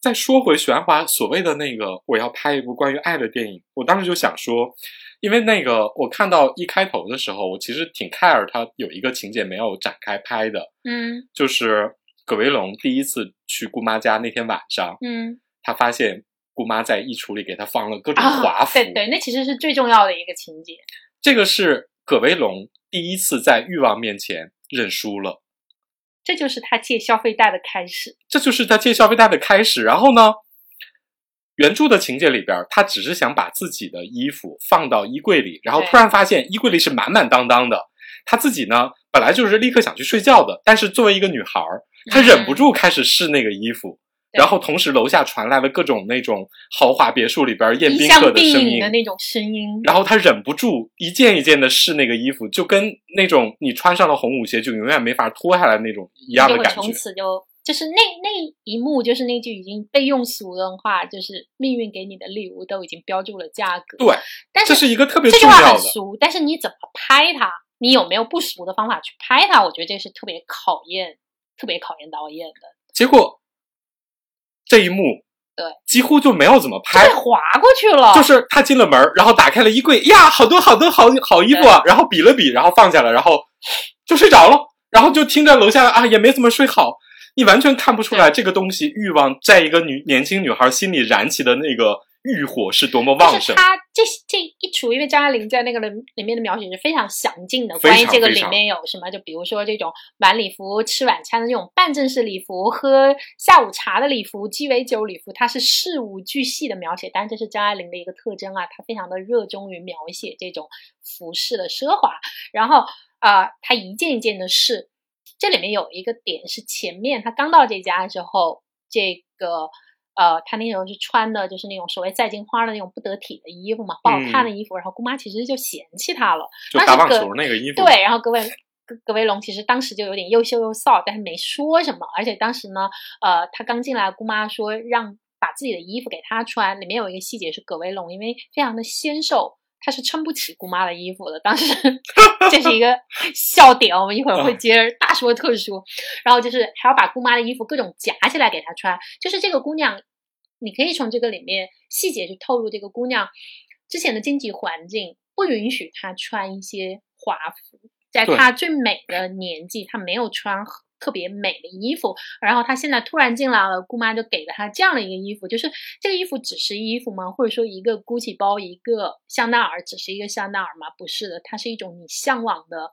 再说回玄华所谓的那个我要拍一部关于爱的电影，我当时就想说，因为那个我看到一开头的时候，我其实挺 care 他有一个情节没有展开拍的，嗯就是葛维龙第一次去姑妈家那天晚上，嗯他发现姑妈在衣橱里给他放了各种啊华服，对对，那其实是最重要的一个情节。这个是葛维龙第一次在欲望面前认输了。这就是他借消费贷的开始。这就是他借消费贷的开始。然后呢，原著的情节里边，他只是想把自己的衣服放到衣柜里，然后突然发现衣柜里是满满当当的。他自己呢，本来就是立刻想去睡觉的，但是作为一个女孩儿，她忍不住开始试那个衣服。然后同时楼下传来了各种那种豪华别墅里边宴移宾客香并声音的，那种声音，然后他忍不住一件一件的试那个衣服，就跟那种你穿上了红舞鞋就永远没法脱下来那种一样的感觉。从此就就是那那一幕，就是那句已经被用俗的话，就是命运给你的礼物都已经标注了价格。对，但是这是一个特别这句话。很俗，但是你怎么拍它，你有没有不俗的方法去拍它？我觉得这是特别考验，特别考验导演的。结果这一幕，对，几乎就没有怎么拍，划过去了，就是他进了门儿，然后打开了衣柜，呀，好多好多好好衣服啊，然后比了比，然后放下了，然后就睡着了，然后就听着楼下啊也没怎么睡好，你完全看不出来这个东西欲望在一个女年轻女孩心里燃起的那个欲火是多么旺盛。就是他这这一出，因为张爱玲在那个里里面的描写是非常详尽的，关于这个里面有什么，就比如说这种晚礼服、吃晚餐的这种半正式礼服、喝下午茶的礼服、鸡尾酒礼服，它是事无巨细的描写。当然，这是张爱玲的一个特征啊，她非常的热衷于描写这种服饰的奢华，然后啊、呃，她一件一件的试。这里面有一个点是前面她刚到这家的时候，这个。呃，他那时候是穿的就是那种所谓赛金花的那种不得体的衣服嘛，不好看的衣服，然后姑妈其实就嫌弃他了，就打棒球那个衣服，对，然后各位。葛葛维龙其实当时就有点又羞又臊，但是没说什么。而且当时呢，呃，他刚进来，姑妈说让把自己的衣服给他穿。里面有一个细节是葛威龙，因为非常的纤瘦，他是撑不起姑妈的衣服的。当时 这是一个笑点，我们一会儿会接着大说特说。然后就是还要把姑妈的衣服各种夹起来给她穿，就是这个姑娘，你可以从这个里面细节去透露这个姑娘之前的经济环境不允许她穿一些华服。在她最美的年纪，她没有穿特别美的衣服，然后她现在突然进来了，姑妈就给了她这样的一个衣服，就是这个衣服只是衣服吗？或者说一个 GUCCI 包，一个香奈儿只是一个香奈儿吗？不是的，它是一种你向往的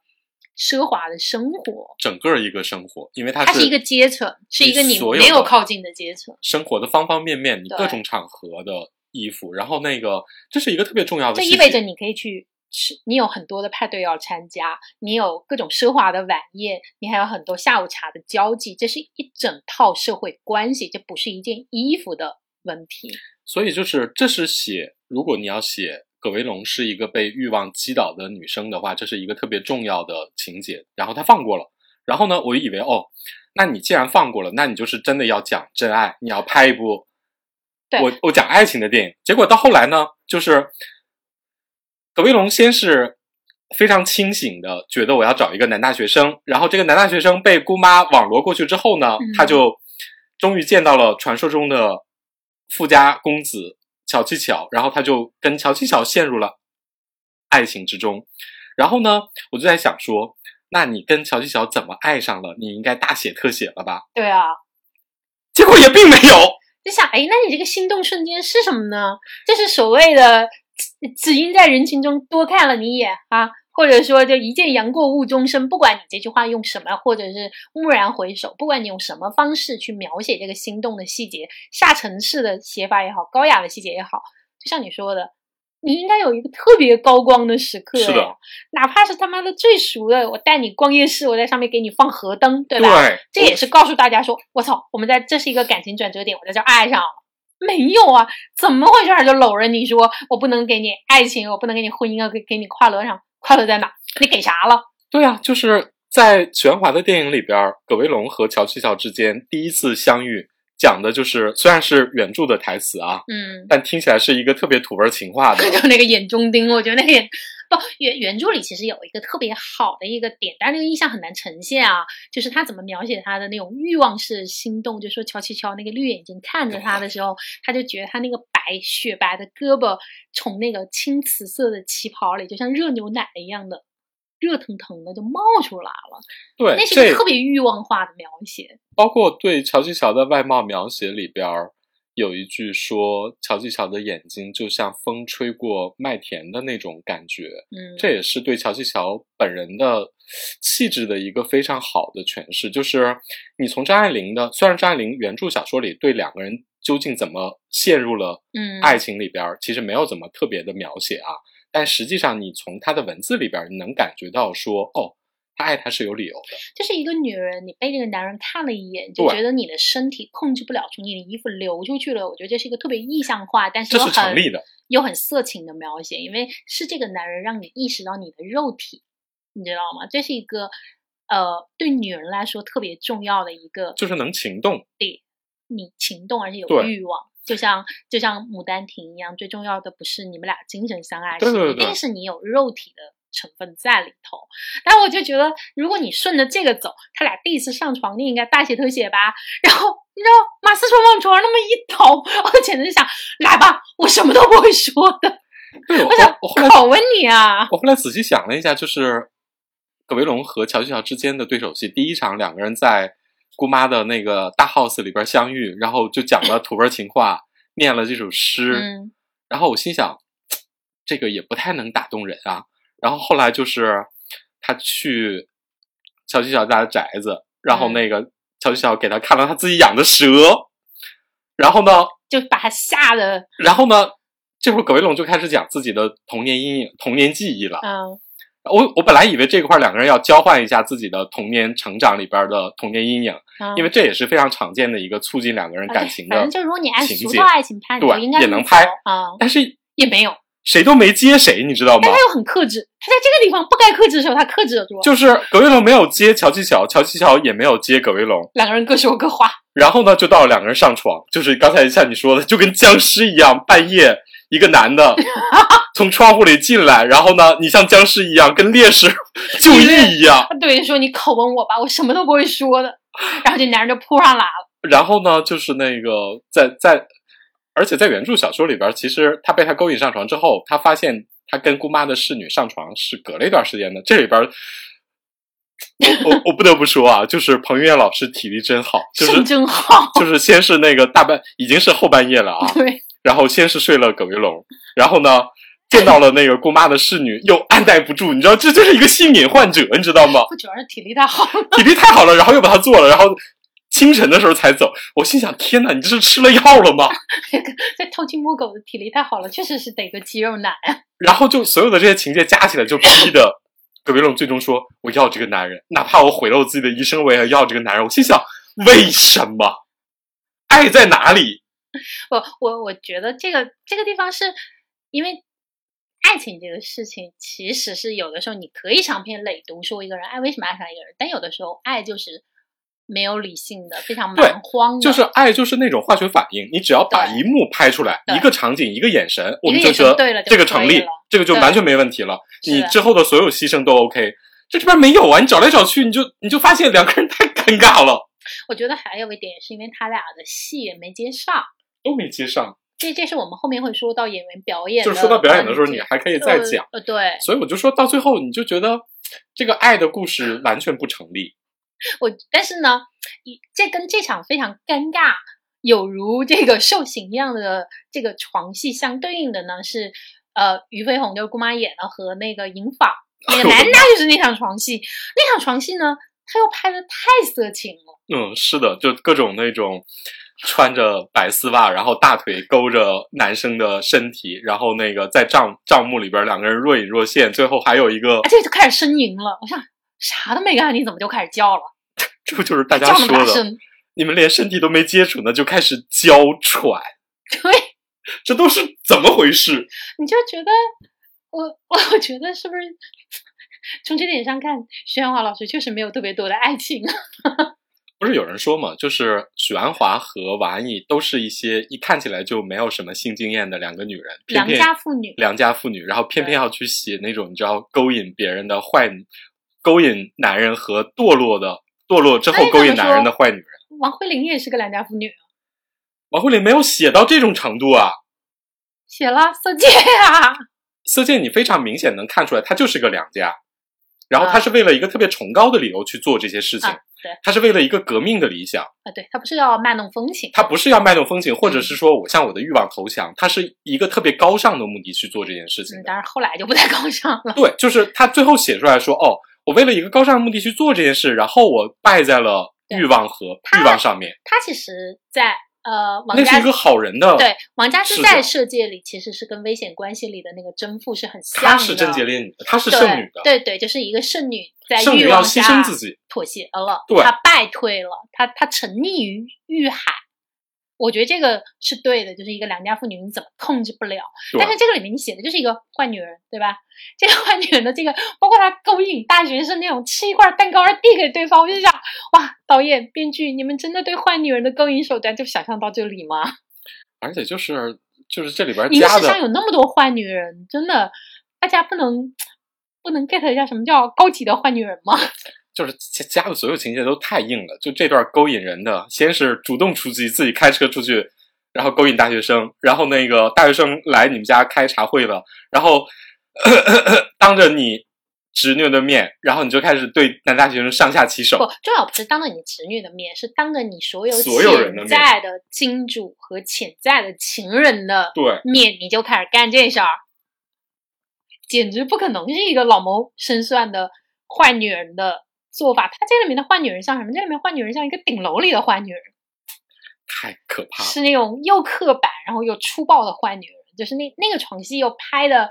奢华的生活，整个一个生活，因为它它是一个阶层，是一个你没有靠近的阶层，生活的方方面面，你各种场合的衣服，然后那个这是一个特别重要的这，意味着你可以去。吃你有很多的派对要参加，你有各种奢华的晚宴，你还有很多下午茶的交际，这是一整套社会关系，这不是一件衣服的问题。所以就是这是写，如果你要写葛维龙是一个被欲望击倒的女生的话，这是一个特别重要的情节。然后他放过了，然后呢，我以为哦，那你既然放过了，那你就是真的要讲真爱，你要拍一部我我讲爱情的电影。结果到后来呢，就是。葛维龙先是非常清醒的，觉得我要找一个男大学生，然后这个男大学生被姑妈网罗过去之后呢，嗯、他就终于见到了传说中的富家公子乔七巧，然后他就跟乔七巧陷入了爱情之中。然后呢，我就在想说，那你跟乔七巧怎么爱上了？你应该大写特写了吧？对啊，结果也并没有。就想，哎，那你这个心动瞬间是什么呢？就是所谓的。只因在人群中多看了你一眼啊，或者说就一见杨过误终身。不管你这句话用什么，或者是蓦然回首，不管你用什么方式去描写这个心动的细节，下沉式的写法也好，高雅的细节也好，就像你说的，你应该有一个特别高光的时刻呀，是的，哪怕是他妈的最熟的，我带你逛夜市，我在上面给你放河灯，对吧？对，这也是告诉大家说，我操，我们在这是一个感情转折点，我在这爱上了。没有啊，怎么回事？就搂着你说，我不能给你爱情，我不能给你婚姻，要给给你快乐上，快乐在哪？你给啥了？对啊，就是在玄华的电影里边，葛威龙和乔七巧之间第一次相遇，讲的就是虽然是原著的台词啊，嗯，但听起来是一个特别土味情话的，就那个眼中钉，我觉得那个眼不，原原著里其实有一个特别好的一个点，但是那个印象很难呈现啊。就是他怎么描写他的那种欲望式心动，就说乔七乔那个绿眼睛看着他的时候，他就觉得他那个白雪白的胳膊从那个青瓷色的旗袍里，就像热牛奶一样的热腾腾的就冒出来了。对，那是一个特别欲望化的描写。包括对乔七乔的外貌描写里边儿，有一句说乔继乔的眼睛就像风吹过麦田的那种感觉，嗯，这也是对乔继乔本人的气质的一个非常好的诠释。就是你从张爱玲的，虽然张爱玲原著小说里对两个人究竟怎么陷入了嗯。爱情里边儿，其实没有怎么特别的描写啊，但实际上你从她的文字里边儿，你能感觉到说，哦，他爱他是有理由的。就是一个女人，你被这个男人看了一眼，就觉得你的身体控制不了，从你的衣服流出去了。我觉得这是一个特别意象化，但是又很是成立的又很色情的描写，因为是这个男人让你意识到你的肉体，你知道吗？这是一个呃，对女人来说特别重要的一个，就是能情动。对你情动而且有欲望。就像就像《牡丹亭》一样，最重要的不是你们俩精神相爱，是一定是你有肉体的成分在里头。但我就觉得，如果你顺着这个走，他俩第一次上床，你应该大写特写吧。然后你知道马思纯往床上那么一倒，我简直想来吧，我什么都不会说的，对，我我想拷问你啊。我后来仔细想了一下，就是葛维龙和乔七乔之间的对手戏，第一场两个人在姑妈的那个大 house 里边相遇，然后就讲了土味情话，念了这首诗，嗯然后我心想，这个也不太能打动人啊。然后后来就是他去乔西小家的宅子，然后嗯那个乔西小给他看了他自己养的蛇，然后呢，就把他吓得，然后呢，这会儿葛威龙就开始讲自己的童年阴影、童年记忆了。嗯我我本来以为这块儿两个人要交换一下自己的童年成长里边的童年阴影，嗯，因为这也是非常常见的一个促进两个人感情的反正。就如果你按俗套爱情拍，你对就应该也能拍走啊、但是也没有。谁都没接谁，你知道吗但？他又很克制，他在这个地方不该克制的时候，他克制得住。就是葛威龙没有接乔七乔，乔七乔也没有接葛威龙，两个人各说各话，然后呢，就到了两个人上床，就是刚才像你说的，就跟僵尸一样，半夜一个男的 从窗户里进来，然后呢，你像僵尸一样跟烈士 就义一样，对，说你拷问我吧，我什么都不会说的。然后这男人就扑上来了，然后呢，就是那个在在，而且在原著小说里边，其实他被他勾引上床之后，他发现他跟姑妈的侍女上床是隔了一段时间的。这里边，我我我不得不说啊，就是彭于晏老师体力真好，就是真好。就是先是那个大半已经是后半夜了啊，对，然后先是睡了葛维龙，然后呢。见到了那个姑妈的侍女，又按耐不住，你知道，这就是一个性瘾患者，你知道吗？不主要是体力太好了。体力太好了，然后又把他做了，然后清晨的时候才走。我心想：天哪，你这是吃了药了吗？这偷鸡摸狗的体力太好了，确实是得个肌肉男啊。然后就所有的这些情节加起来，就逼的葛维龙最终说：“我要这个男人，哪怕我毁了我自己的一生，我也要这个男人。”我心想：为什么？爱在哪里？我我我觉得这个这个地方是因为爱情这个事情，其实是有的时候你可以长篇累读说一个人爱为什么爱上一个人，但有的时候爱就是没有理性的，非常对蛮荒的，就是爱，就是那种化学反应。你只要把一幕拍出来，一个场景，一个眼神，我们就觉得这个成立了，这个就完全没问题了。你之后的所有牺牲都 OK。这这边没有啊，你找来找去，你就你就发现两个人太尴尬了，我觉得还有一点是因为他俩的戏也没接上。都没接上。这这是我们后面会说到演员表演就是说到表演的时候，你还可以再讲。呃，对所以我就说到最后，你就觉得这个爱的故事完全不成立。我，但是呢，一这跟这场非常尴尬，有如这个受刑一样的这个床戏相对应的呢，是呃俞飞鸿就是姑妈演的和那个银纺那个男的就是那场床戏，那场床戏呢，他又拍的太色情了。嗯，是的，就各种那种穿着白丝袜，然后大腿勾着男生的身体，然后那个在帐帐幕里边两个人若隐若现，最后还有一个而，且就开始呻吟了，我想啥都没干，你怎么就开始叫了？这不就是大家说的，你们连身体都没接触呢，就开始娇喘，对，这都是怎么回事？你就觉得我我我觉得是不是从这点上看，徐安华老师确实没有特别多的爱情。不是有人说嘛，就是许鞍华和王安忆都是一些一看起来就没有什么性经验的两个女人，偏良家妇女。良家妇女，然后偏偏要去写那种你知道勾引别人的坏女，勾引男人和堕落的堕落之后勾引男人的坏女人。王慧玲也是个良家妇女，王慧玲没有写到这种程度啊，写了色戒啊，色戒你非常明显能看出来，她就是个良家，然后啊她是为了一个特别崇高的理由去做这些事情啊，对她是为了一个革命的理想，啊，对他不是要卖弄风情，她不是要卖弄风情，或者嗯是说我向我的欲望投降，她是一个特别高尚的目的去做这件事情嗯，的。当然后来就不太高尚了。对，就是他最后写出来说，哦，我为了一个高尚的目的去做这件事，然后我败在了欲望和欲望上面，他其实在，呃王家那是一个好人的，对王家之在世界里其实是跟危险关系里的那个贞妇是很像的，她是贞洁烈女的，她是对圣女的，对对，就是一个圣女在圣女要牺欲望下牲自己，妥协了，对。她败退了，她她沉溺于欲海。我觉得这个是对的，就是一个良家妇女，你怎么控制不了？但是这个里面你写的就是一个坏女人，对吧？这个坏女人的这个，包括她勾引大学生那种吃一块蛋糕而递给对方，我就想，哇，导演、编剧，你们真的对坏女人的勾引手段就想象到这里吗？而且就是就是这里边影加的视上有那么多坏女人，真的，大家不能 不能 get 一下什么叫高级的坏女人吗？就是加加的所有情节都太硬了，就这段勾引人的，先是主动出击，自己开车出去，然后勾引大学生，然后那个大学生来你们家开茶会了，然后 当着你侄女的面，然后你就开始对男大学生上下其手不，，重要不是当着你侄女的面，是当着你所有所有人的在的金主和潜在的情人的对，面，你就开始干这事儿，简直不可能是一个老谋深算的坏女人的做法。他这里面的坏女人像什么？这里面坏女人像一个顶楼里的坏女人，太可怕了。是那种又刻板然后又粗暴的坏女人，就是那那个床戏又拍的。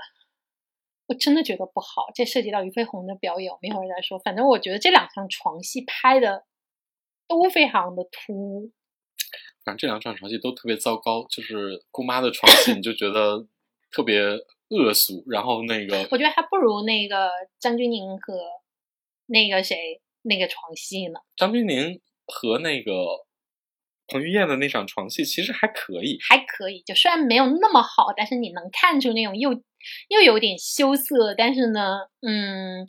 我真的觉得不好，这涉及到俞飞鸿的表演，我们一会儿再说。反正我觉得这两场床戏拍的都非常的突兀，反正这两场床戏都特别糟糕，就是姑妈的床戏你就觉得特别恶俗，然后那个我觉得还不如那个张钧甯和那个谁那个床戏呢，张钧甯和那个彭于晏的那场床戏其实还可以，还可以，就虽然没有那么好，但是你能看出那种又又有点羞涩，但是呢，嗯，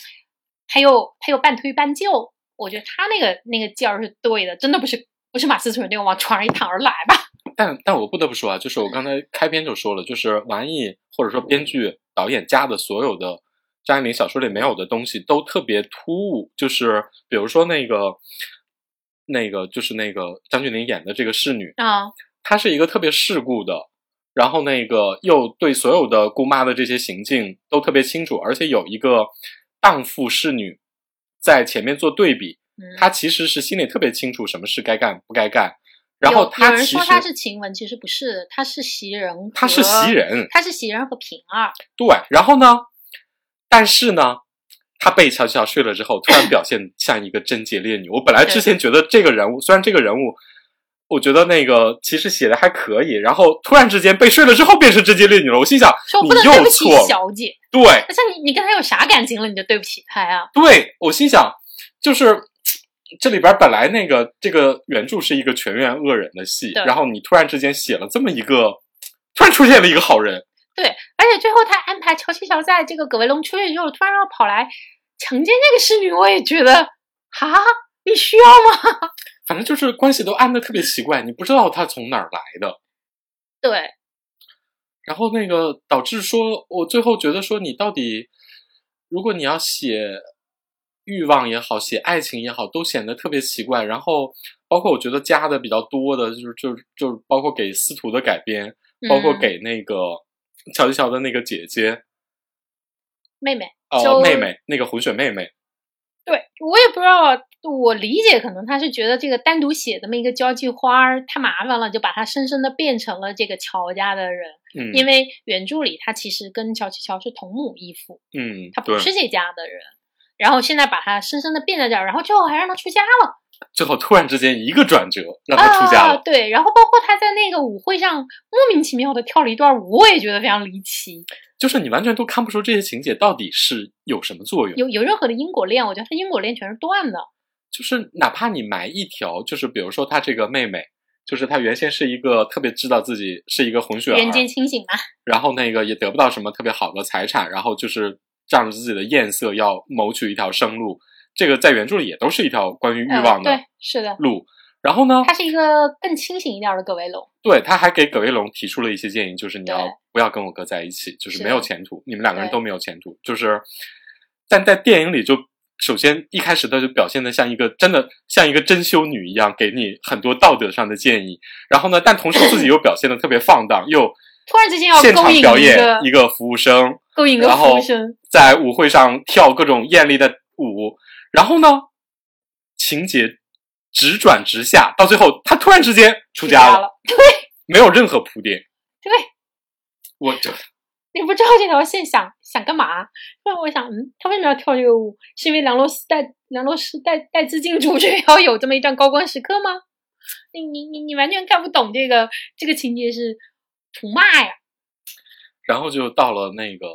他又他又半推半就，我觉得他那个那个劲儿是对的，真的不是不是马思纯那种往床上一躺而来吧？但但我不得不说啊，就是我刚才开篇就说了，就是王毅或者说编剧导演加的所有的张爱玲小说里没有的东西都特别突兀，就是比如说那个那个就是那个张钧甯演的这个侍女，啊，她是一个特别世故的，然后那个又对所有的姑妈的这些行径都特别清楚，而且有一个荡妇侍女在前面做对比，嗯，她其实是心里特别清楚什么事该干不该干，然后有人说他是晴雯，其实不是，她是袭人，她是袭，人，她是袭人和平儿，对，然后呢，但是呢。他被乔乔睡了之后，突然 表现像一个贞洁烈女。我本来之前觉得这个人物，虽然这个人物，我觉得那个其实写的还可以，然后突然之间被睡了之后变成贞洁烈女了。我心想，你又不能对不起错。小姐，对，而且你你跟他有啥感情了，你就对不起他呀？对我心想，就是这里边本来那个这个原著是一个全员恶人的戏，然后你突然之间写了这么一个，突然出现了一个好人，对，而且最后他安排乔西乔在这个葛维龙出去之后，突然要跑来强奸这个侍女，我也觉得啊，你需要吗？反正就是关系都安的特别奇怪，你不知道他从哪儿来的。对，然后那个导致说，我最后觉得说，你到底，如果你要写欲望也好，写爱情也好，都显得特别奇怪。然后包括我觉得加的比较多的，就是就是就是包括给司徒的改编，包括嗯给那个乔吉乔的那个姐姐，妹妹，哦，妹妹那个混血妹妹，对我也不知道，我理解可能他是觉得这个单独写这么一个交际花儿太麻烦了，就把它深深的变成了这个乔家的人，嗯，因为原著里他其实跟乔七乔是同母异父，嗯，他不，是这家的人。然后现在把他深深的变在这儿，然后最后还让他出家了。最后突然之间一个转折，让他出家。对，然后包括他在那个舞会上莫名其妙的跳了一段舞，我也觉得非常离奇，就是你完全都看不出这些情节到底是有什么作用。有有任何的因果链，我觉得他因果链全是断的。就是哪怕你埋一条，就是比如说他这个妹妹，就是她原先是一个特别知道自己是一个混血儿，人间清醒嘛，然后那个也得不到什么特别好的财产，然后就是仗着自己的艳色要谋取一条生路。这个在原著里也都是一条关于欲望的嗯对，是的，路。然后呢，他是一个更清醒一点的葛威龙。对，他还给葛威龙提出了一些建议，就是你要不要跟我哥在一起，就是是没有前途，你们两个人都没有前途。就是，但在电影里就首先一开始他就表现的像一个真的像一个真修女一样，给你很多道德上的建议。然后呢，但同时自己又表现的特别放荡，又突然之间要现场表演一个服务生，勾引一个然后服务生，在舞会上跳各种艳丽的舞，然后呢，情节直转直下，到最后他突然之间出出家了，对。没有任何铺垫。对，我 就你不知道这条线想想干嘛？那我想，嗯，他为什么要跳这个舞？是因为梁洛施带梁洛施带带资进主角要有这么一段高光时刻吗？你你你你完全看不懂这个这个情节是图嘛呀？然后就到了那个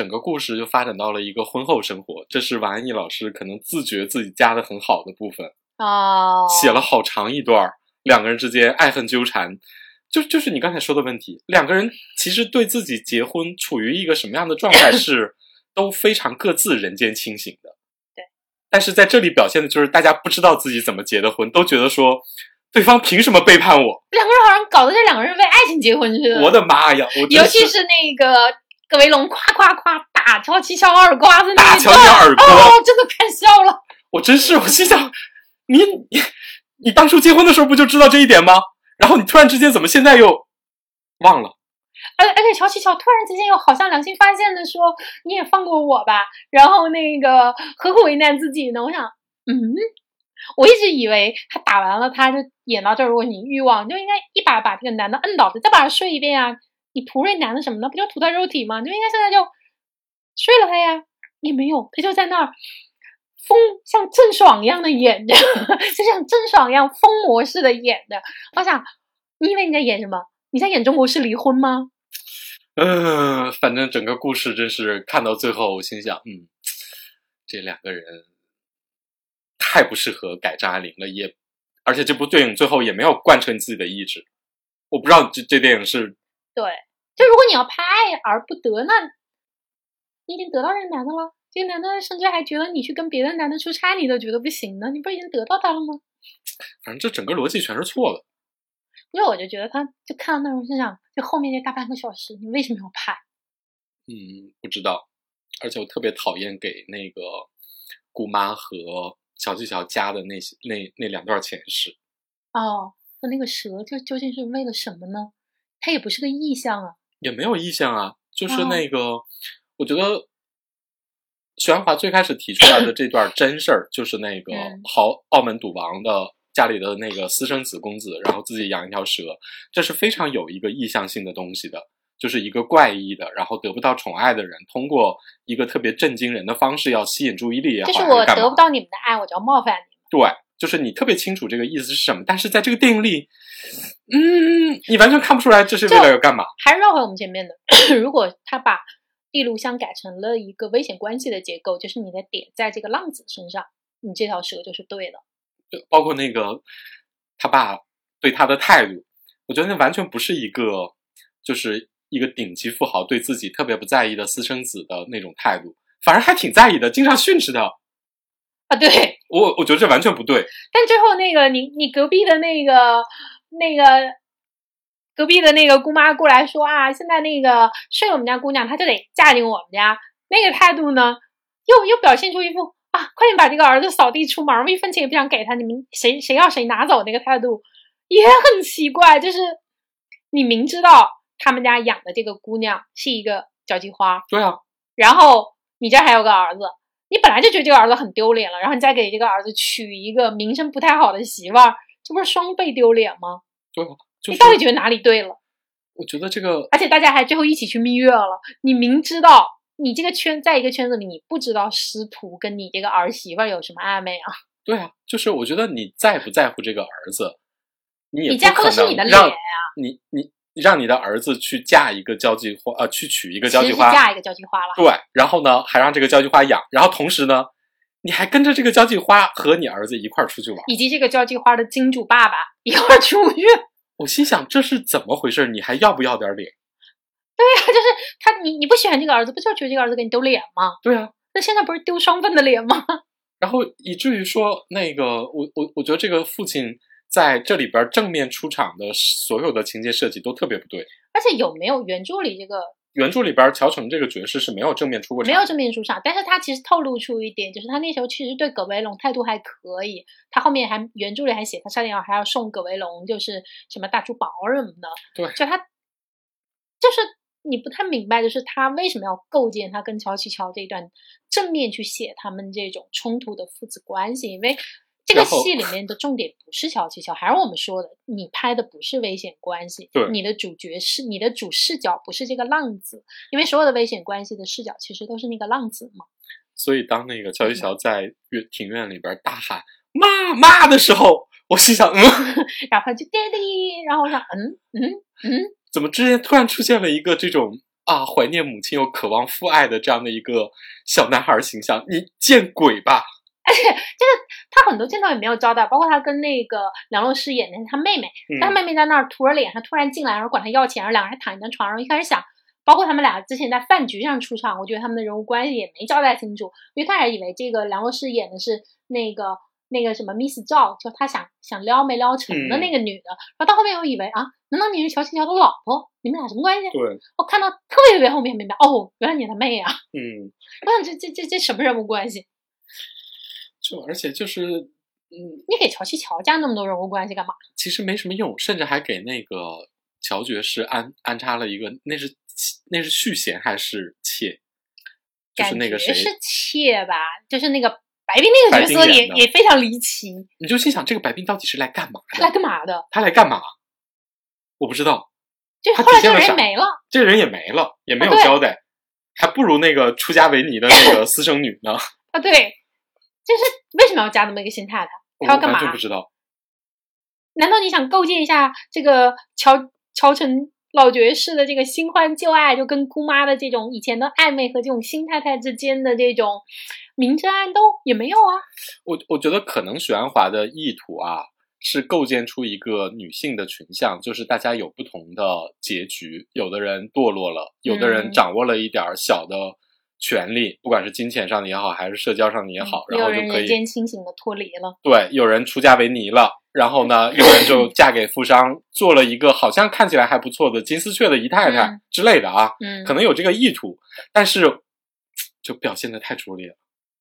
整个故事就发展到了一个婚后生活，这是王安忆老师可能自觉自己加的很好的部分，哦，写了好长一段儿两个人之间爱恨纠缠。就就是你刚才说的问题，两个人其实对自己结婚处于一个什么样的状态是 都非常各自人间清醒的。对，但是在这里表现的就是大家不知道自己怎么结的婚，都觉得说对方凭什么背叛我？两个人好像搞得这两个人为爱情结婚似的。我的妈呀！我尤其是那个葛维龙夸夸夸打乔七乔耳瓜子那打乔一段，乔耳光哦，真的看笑了。我真是，我心想，你你你当初结婚的时候不就知道这一点吗？然后你突然之间怎么现在又忘了？而而且乔七乔突然之间又好像良心发现的说：“你也放过我吧。”然后那个何苦为难自己呢？我想，嗯，我一直以为他打完了，他就演到这儿，如果你欲望就应该一把把这个男的摁倒，再把他睡一遍啊！你图瑞男的什么呢？不就图他肉体吗？就应该现在就睡了他呀，也没有，他就在那儿疯像郑爽一样的演着，就像郑爽一样疯魔似的演着。我想，你以为你在演什么？你在演中国式离婚吗？嗯，反正整个故事真是看到最后，我心想，嗯，这两个人太不适合改张爱玲了，也而且这部电影最后也没有贯彻你自己的意志。我不知道这这电影是对，就如果你要拍爱而不得，那你已经得到这个男的了。这个男的甚至还觉得你去跟别的男的出差，你都觉得不行呢。你不是已经得到他了吗？反正这整个逻辑全是错的。因为我就觉得他，就看到那种现象，就后面那大半个小时，你为什么要拍？嗯，不知道，而且我特别讨厌给那个姑妈和小技巧加的那些那那两段前世。哦，那那个蛇，这究竟是为了什么呢？它也不是个意象啊。也没有意象啊，就是哦那个，我觉得许鞍华最开始提出来的这段真事儿，就是那个嗯豪澳门赌王的家里的那个私生子公子，然后自己养一条蛇，这是非常有一个意向性的东西的，就是一个怪异的，然后得不到宠爱的人，通过一个特别震惊人的方式要吸引注意力也好，就是我得不到你们的爱，我就要冒犯你们。对，就是你特别清楚这个意思是什么，但是在这个电影里，嗯，你完全看不出来这是为了要干嘛。还是绕回我们前面的，如果他把地录像改成了一个危险关系的结构，就是你的点在这个浪子身上，你这条蛇就是对的。就包括那个他爸对他的态度，我觉得那完全不是一个，就是一个顶级富豪对自己特别不在意的私生子的那种态度，反而还挺在意的，经常训斥他。啊，对，我我觉得这完全不对。但最后那个你你隔壁的那个那个隔壁的那个姑妈过来说啊，现在那个睡我们家姑娘，她就得嫁进我们家，那个态度呢，又又表现出一副啊，快点把这个儿子扫地出门，我一分钱也不想给他，你们谁谁要谁拿走那个态度也很奇怪，就是你明知道他们家养的这个姑娘是一个交际花，对啊，然后你这还有个儿子，你本来就觉得这个儿子很丢脸了，然后你再给这个儿子娶一个名声不太好的媳妇儿，这不是双倍丢脸吗？对啊，就是你到底觉得哪里对了？我觉得这个而且大家还最后一起去蜜月了，你明知道你这个圈在一个圈子里，你不知道师徒跟你这个儿媳妇儿有什么暧昧啊？对啊，就是我觉得你在不在乎这个儿子，你在乎不可的是你的脸啊，你你你让你的儿子去嫁一个交际花，呃，去娶一个交际花，嫁一个交际花了。对，然后呢，还让这个交际花养，然后同时呢，你还跟着这个交际花和你儿子一块儿出去玩。以及这个交际花的金主爸爸一块儿出去。我心想这是怎么回事？你还要不要点脸？对呀、就是他，你你不喜欢这个儿子，不就觉得这个儿子给你丢脸吗？对啊，那现在不是丢双份的脸吗？然后以至于说那个我我我觉得这个父亲在这里边正面出场的所有的情节设计都特别不对。而且有没有原著里这个原著里边乔成这个角色是没有正面出过场，没有正面出场，但是他其实透露出一点，就是他那时候其实对葛维龙态度还可以。他后面还原著里还写他差点要还要送葛维龙就是什么大珠宝什么的。对就他就是你不太明白，就是他为什么要构建他跟乔琪乔这一段正面去写他们这种冲突的父子关系，因为。这个戏里面的重点不是乔琪乔，还是我们说的，你拍的不是危险关系，对你的主角是你的主视角不是这个浪子，因为所有的危险关系的视角其实都是那个浪子嘛。所以当那个乔七乔在院庭院里边大喊“妈妈”的时候，我心想，嗯，然后他就 daddy，然后我想，嗯嗯嗯，怎么之前突然出现了一个这种啊怀念母亲又渴望父爱的这样的一个小男孩形象？你见鬼吧！他很多镜头也没有交代，包括他跟那个梁洛施演的他妹妹，嗯他妹妹在那儿涂着脸，他突然进来，然后管他要钱，然后两个人还躺一张床上。一开始想，包括他们俩之前在饭局上出场，我觉得他们的人物关系也没交代清楚。我一开始以为这个梁洛施演的是那个那个什么 Miss 赵，就他想想撩没撩成的那个女的，然后到后面我以为啊，难道你是乔欣乔的老婆？你们俩什么关系？对，我看到特别特别后面明白，哦，原来你他妹啊！嗯，我想这这这这什么人物关系？就而且就是嗯，你给乔琪乔加那么多人物关系干嘛？其实没什么用，甚至还给那个乔爵士安安插了一个，那是那是续弦还是妾？就是那个谁，是妾吧，就是那个白冰那个角色也也非常离奇，你就心想这个白冰到底是来干嘛他来？干嘛的？他来干嘛？我不知道，他就后来这个人没了，这个人也没了，也没有交代，还不如那个出家为尼的那个私生女呢。啊，对，就是为什么要加那么一个新太太？他要干嘛完全不？知道。难道你想构建一下这个乔乔成老爵士的这个新欢旧爱，就跟姑妈的这种以前的暧昧和这种新太太之间的这种明争暗斗也没有啊？我我觉得可能许鞍华的意图啊，是构建出一个女性的群像，就是大家有不同的结局，有的人堕落了，有的人嗯掌握了一点儿小的权利，不管是金钱上的也好，还是社交上的也好，然后就可以间清醒的脱离了。对，有人出家为尼了，然后呢，有人就嫁给富商，做了一个好像看起来还不错的金丝雀的姨太太嗯之类的啊，嗯，可能有这个意图，但是就表现的太拙劣了。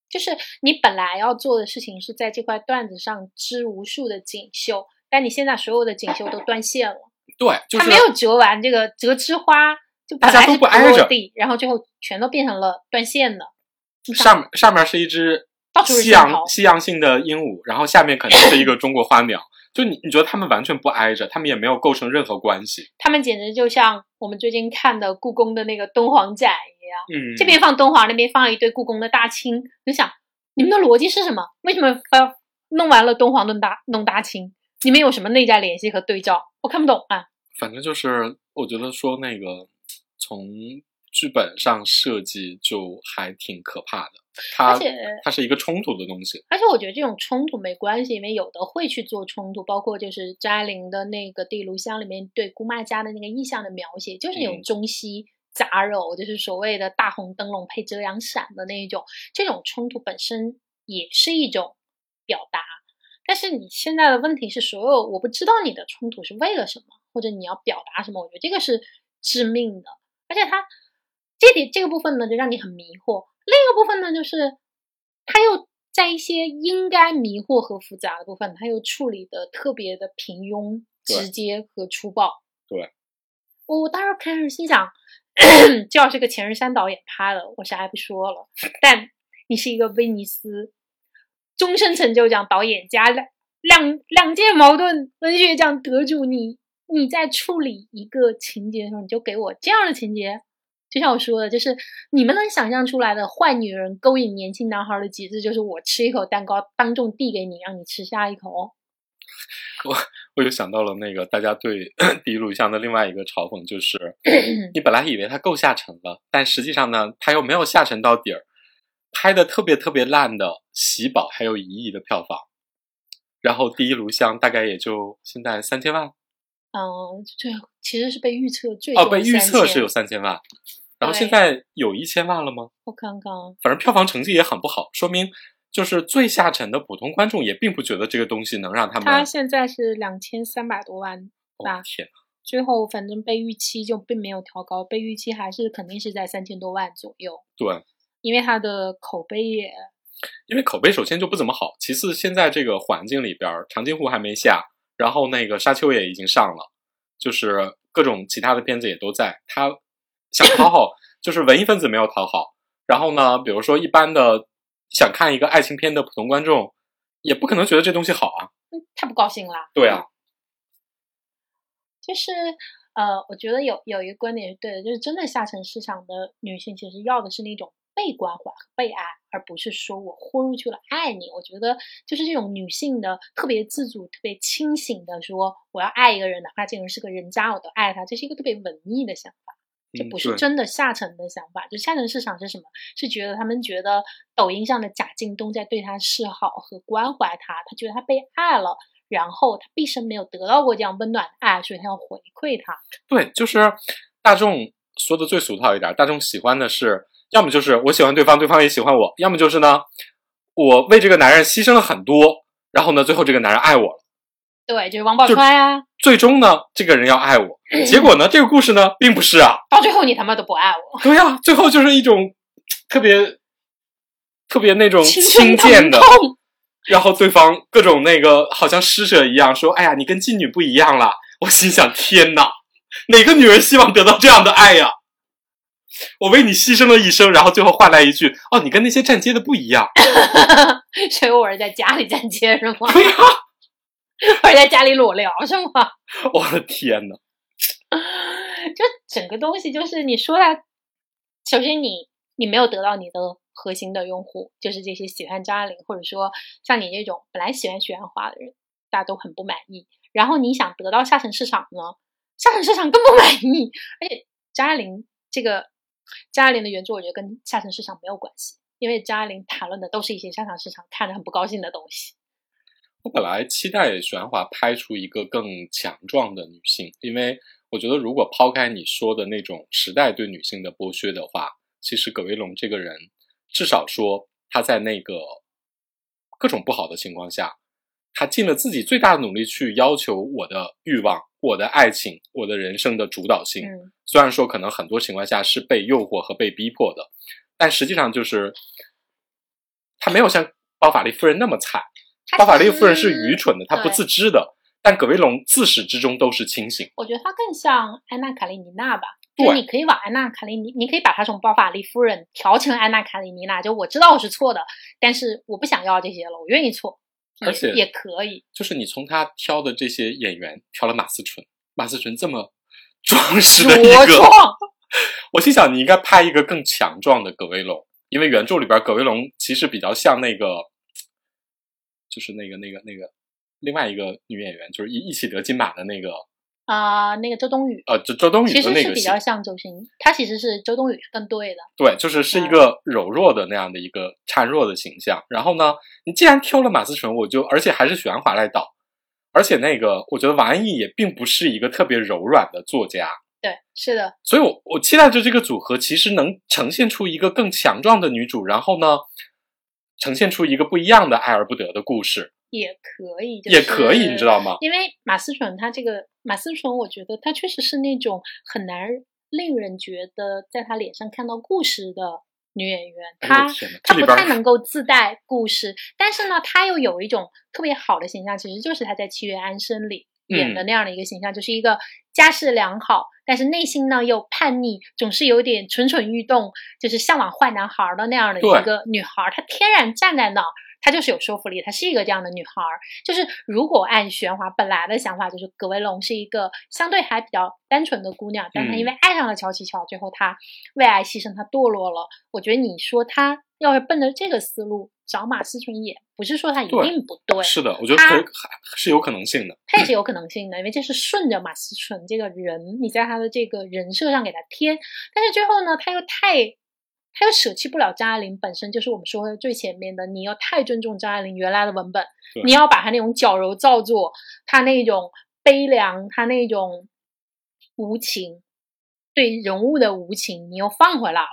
就是你本来要做的事情是在这块段子上织无数的锦绣，但你现在所有的锦绣都断线了，对，就是它没有折完这个折枝花，就大家都不挨着地，然后最后全都变成了断线的。上上面是一只西洋西洋性的鹦鹉，然后下面可能是一个中国花鸟。就你你觉得他们完全不挨着，他们也没有构成任何关系。他们简直就像我们最近看的故宫的那个敦煌展一样，嗯，这边放敦煌，那边放一堆故宫的大清。你想，你们的逻辑是什么？为什么要弄完了敦煌弄大弄大清？你们有什么内在联系和对照？我看不懂啊。反正就是我觉得说那个从剧本上设计就还挺可怕的，它而且它是一个冲突的东西。而且我觉得这种冲突没关系，因为有的会去做冲突，包括就是张爱玲的那个《地炉香》里面对姑妈家的那个意象的描写，就是那种嗯中西杂糅，就是所谓的大红灯笼配遮阳伞的那一种，这种冲突本身也是一种表达。但是你现在的问题是，所有我不知道你的冲突是为了什么，或者你要表达什么，我觉得这个是致命的。而且它这点这个部分呢，就让你很迷惑；另一个部分呢，就是它又在一些应该迷惑和复杂的部分，它又处理的特别的平庸、直接和粗暴。对，我当时开始心想，就要是个前任三导演拍的，我啥也不说了。但你是一个威尼斯终身成就奖导演加两两两届矛盾文学奖得主，你你在处理一个情节的时候，你就给我这样的情节。就像我说的，就是你们能想象出来的坏女人勾引年轻男孩的极致，就是我吃一口蛋糕，当众递给你，让你吃下一口。我我又想到了那个大家对第一录像的另外一个嘲讽，就是 你本来以为它够下沉了，但实际上呢，它又没有下沉到底儿。拍的特别特别烂的《喜宝》还有一亿的票房，然后《第一炉香》大概也就现在三千万嗯，对，其实是被预测最哦，被预测是有3000，三千万，然后现在有一千万了吗？我看看，反正票房成绩也很不好，说明就是最下沉的普通观众也并不觉得这个东西能让他们。它现在是两千三百多万，哦吧天哪，最后反正被预期就并没有调高，被预期还是肯定是在三千多万左右，对，因为它的口碑也因为口碑首先就不怎么好，其次现在这个环境里边儿，长津湖还没下，然后那个沙丘也已经上了，就是各种其他的片子也都在，他想讨好就是文艺分子没有讨好，然后呢，比如说一般的想看一个爱情片的普通观众，也不可能觉得这东西好啊，嗯太不高兴啦。对啊，就是呃，我觉得有有一个观点是对的，就是真的下沉市场的女性其实要的是那种被关怀和被爱，而不是说我豁出去了爱你。我觉得就是这种女性的特别自主、特别清醒的说，我要爱一个人，哪怕这个人是个人渣，我都爱他，这是一个特别文艺的想法。这嗯不是真的下沉的想法，就下沉市场是什么？是觉得他们觉得抖音上的贾静东在对他示好和关怀他，他觉得他被爱了，然后他毕生没有得到过这样温暖的爱，所以他要回馈他。对，就是大众说的最俗套一点，大众喜欢的是，要么就是我喜欢对方，对方也喜欢我，要么就是呢，我为这个男人牺牲了很多，然后呢，最后这个男人爱我了，对，就是王宝钏啊，最终呢，这个人要爱我，结果呢，这个故事呢，并不是啊，到最后你他妈都不爱我，对啊，最后就是一种特别特别那种轻贱的，痛。然后对方各种那个好像施舍一样说：“哎呀，你跟妓女不一样了。”我心想：天哪，哪个女人希望得到这样的爱呀？我为你牺牲了一生，然后最后换来一句：“哦，你跟那些站街的不一样。所以我是在家里站街是吗？”对呀，我是在家里裸聊是吗？我的天哪！就整个东西就是你说它，首先你你没有得到你的核心的用户，就是这些喜欢张爱玲或者说像你这种本来喜欢许鞍华的人，大家都很不满意。然后你想得到下沉市场呢，下沉市场更不满意。而且张爱玲这个张爱玲的原著，我觉得跟下沉市场没有关系，因为张爱玲谈论的都是一些下沉市场看着很不高兴的东西。我本来期待许鞍华拍出一个更强壮的女性，因为我觉得如果抛开你说的那种时代对女性的剥削的话，其实葛薇龙这个人，至少说他在那个各种不好的情况下，他尽了自己最大的努力去要求我的欲望、我的爱情、我的人生的主导性。嗯，虽然说可能很多情况下是被诱惑和被逼迫的，但实际上就是他没有像包法利夫人那么惨。包法利夫人是愚蠢的，她不自知的，但葛威龙自始至终都是清醒。我觉得他更像安娜·卡列尼娜吧。对就你可以往安娜·卡列尼，你可以把她从包法利夫人调成安娜·卡列尼娜。就我知道我是错的，但是我不想要这些了，我愿意错，也而且也可以。就是你从他挑的这些演员挑了马思纯，马思纯这么 壮实的一个，我心想你应该拍一个更强壮的葛威龙，因为原著里边葛威龙其实比较像那个，就是那个那个那个另外一个女演员，就是一一起得金马的那个，啊、那个周冬雨呃，周周冬雨其的那个戏，实是比较像周星，她其实是周冬雨更对的。对，就是是一嗯个柔弱的那样的一个孱弱的形象。然后呢，你既然挑了马思纯，我就而且还是许鞍华来导，而且那个我觉得王安忆也并不是一个特别柔软的作家，对，是的，所以我我期待着这个组合其实能呈现出一个更强壮的女主，然后呢，呈现出一个不一样的爱而不得的故事，也可以，就是、也可以，你知道吗？因为马思纯她这个马思纯，我觉得她确实是那种很难令人觉得在她脸上看到故事的女演员。她她不太能够自带故事，但是呢，她又有一种特别好的形象，其实就是她在《七月安生》里演嗯的那样的一个形象，就是一个家世良好，但是内心呢又叛逆，总是有点蠢蠢欲动，就是向往坏男孩的那样的一个女孩儿。她天然站在那儿。她就是有说服力，她是一个这样的女孩儿。就是如果按玄华本来的想法，就是葛薇龙是一个相对还比较单纯的姑娘，但她因为爱上了乔琪乔，最后她为爱牺牲，她堕落了。我觉得你说她要是奔着这个思路找马思纯演，不是说她一定不对，是的，我觉得可还是有可能性的。她也是有可能性的，因为这是顺着马思纯这个人，你在她的这个人设上给她添，但是最后呢，她又太他又舍弃不了张爱玲本身就是我们说的最前面的，你要太尊重张爱玲原来的文本，你要把她那种矫揉造作，她那种悲凉，她那种无情，对人物的无情，你又放回来了。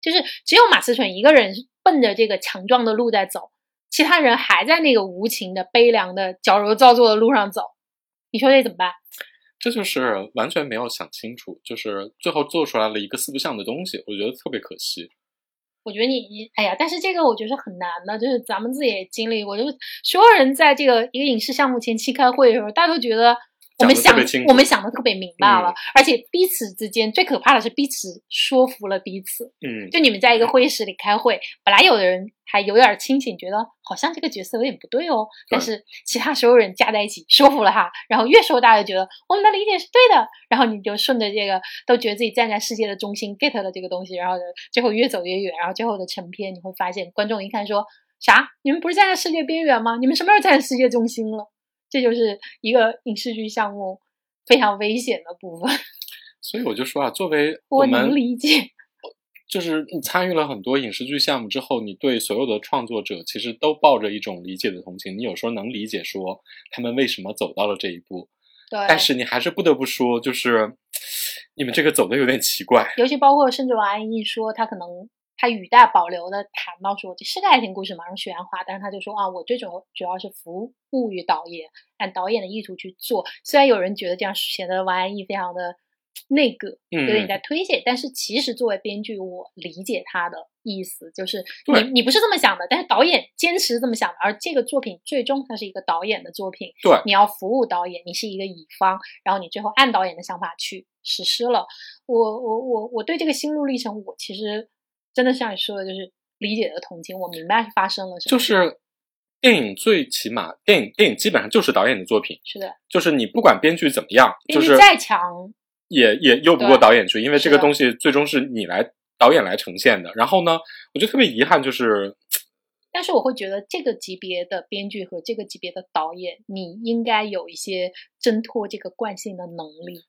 就是只有马思纯一个人奔着这个强壮的路在走，其他人还在那个无情的、悲凉的、矫揉造作的路上走。你说这怎么办？这就是完全没有想清楚，就是最后做出来了一个四不像的东西，我觉得特别可惜。我觉得你你哎呀，但是这个我觉得很难的，就是咱们自己也经历过，就是所有人在这个一个影视项目前期开会的时候，大家都觉得。我们想，我们想的特别明白了，而且彼此之间最可怕的是彼此说服了彼此。嗯，就你们在一个会议室里开会，本来有的人还有点清醒，觉得好像这个角色有点不对哦，但是其他所有人加在一起说服了他，然后越说大家觉得我们的理解是对的，然后你就顺着这个都觉得自己站在世界的中心 get 了这个东西，然后最后越走越远，然后最后的成片你会发现，观众一看说啥？你们不是站在世界边缘吗？你们什么时候站在世界中心了？这就是一个影视剧项目非常危险的部分，所以我就说啊，作为我能理解，就是你参与了很多影视剧项目之后，你对所有的创作者其实都抱着一种理解的同情，你有时候能理解说他们为什么走到了这一步，对，但是你还是不得不说，就是 你们这个走的有点奇怪，尤其包括甚至王安忆说他可能。他语带保留的谈到说，这是个爱情故事嘛，用许鞍华，但是他就说啊，我最主主要是服务于导演，按导演的意图去做。虽然有人觉得这样显得王安忆非常的那个，有点在推卸，但是其实作为编剧，我理解他的意思，就是你你不是这么想的，但是导演坚持这么想的，而这个作品最终它是一个导演的作品，对，你要服务导演，你是一个乙方，然后你最后按导演的想法去实施了。我我我我对这个心路历程，我其实。真的像你说的，就是理解的同情，我明白发生了什么。就是电影最起码，电影电影基本上就是导演的作品。是的，就是你不管编剧怎么样，就是再强，也也拗不过导演去，因为这个东西最终是你来导演来呈现的。然后呢，我就特别遗憾，就是，但是我会觉得这个级别的编剧和这个级别的导演，你应该有一些挣脱这个惯性的能力。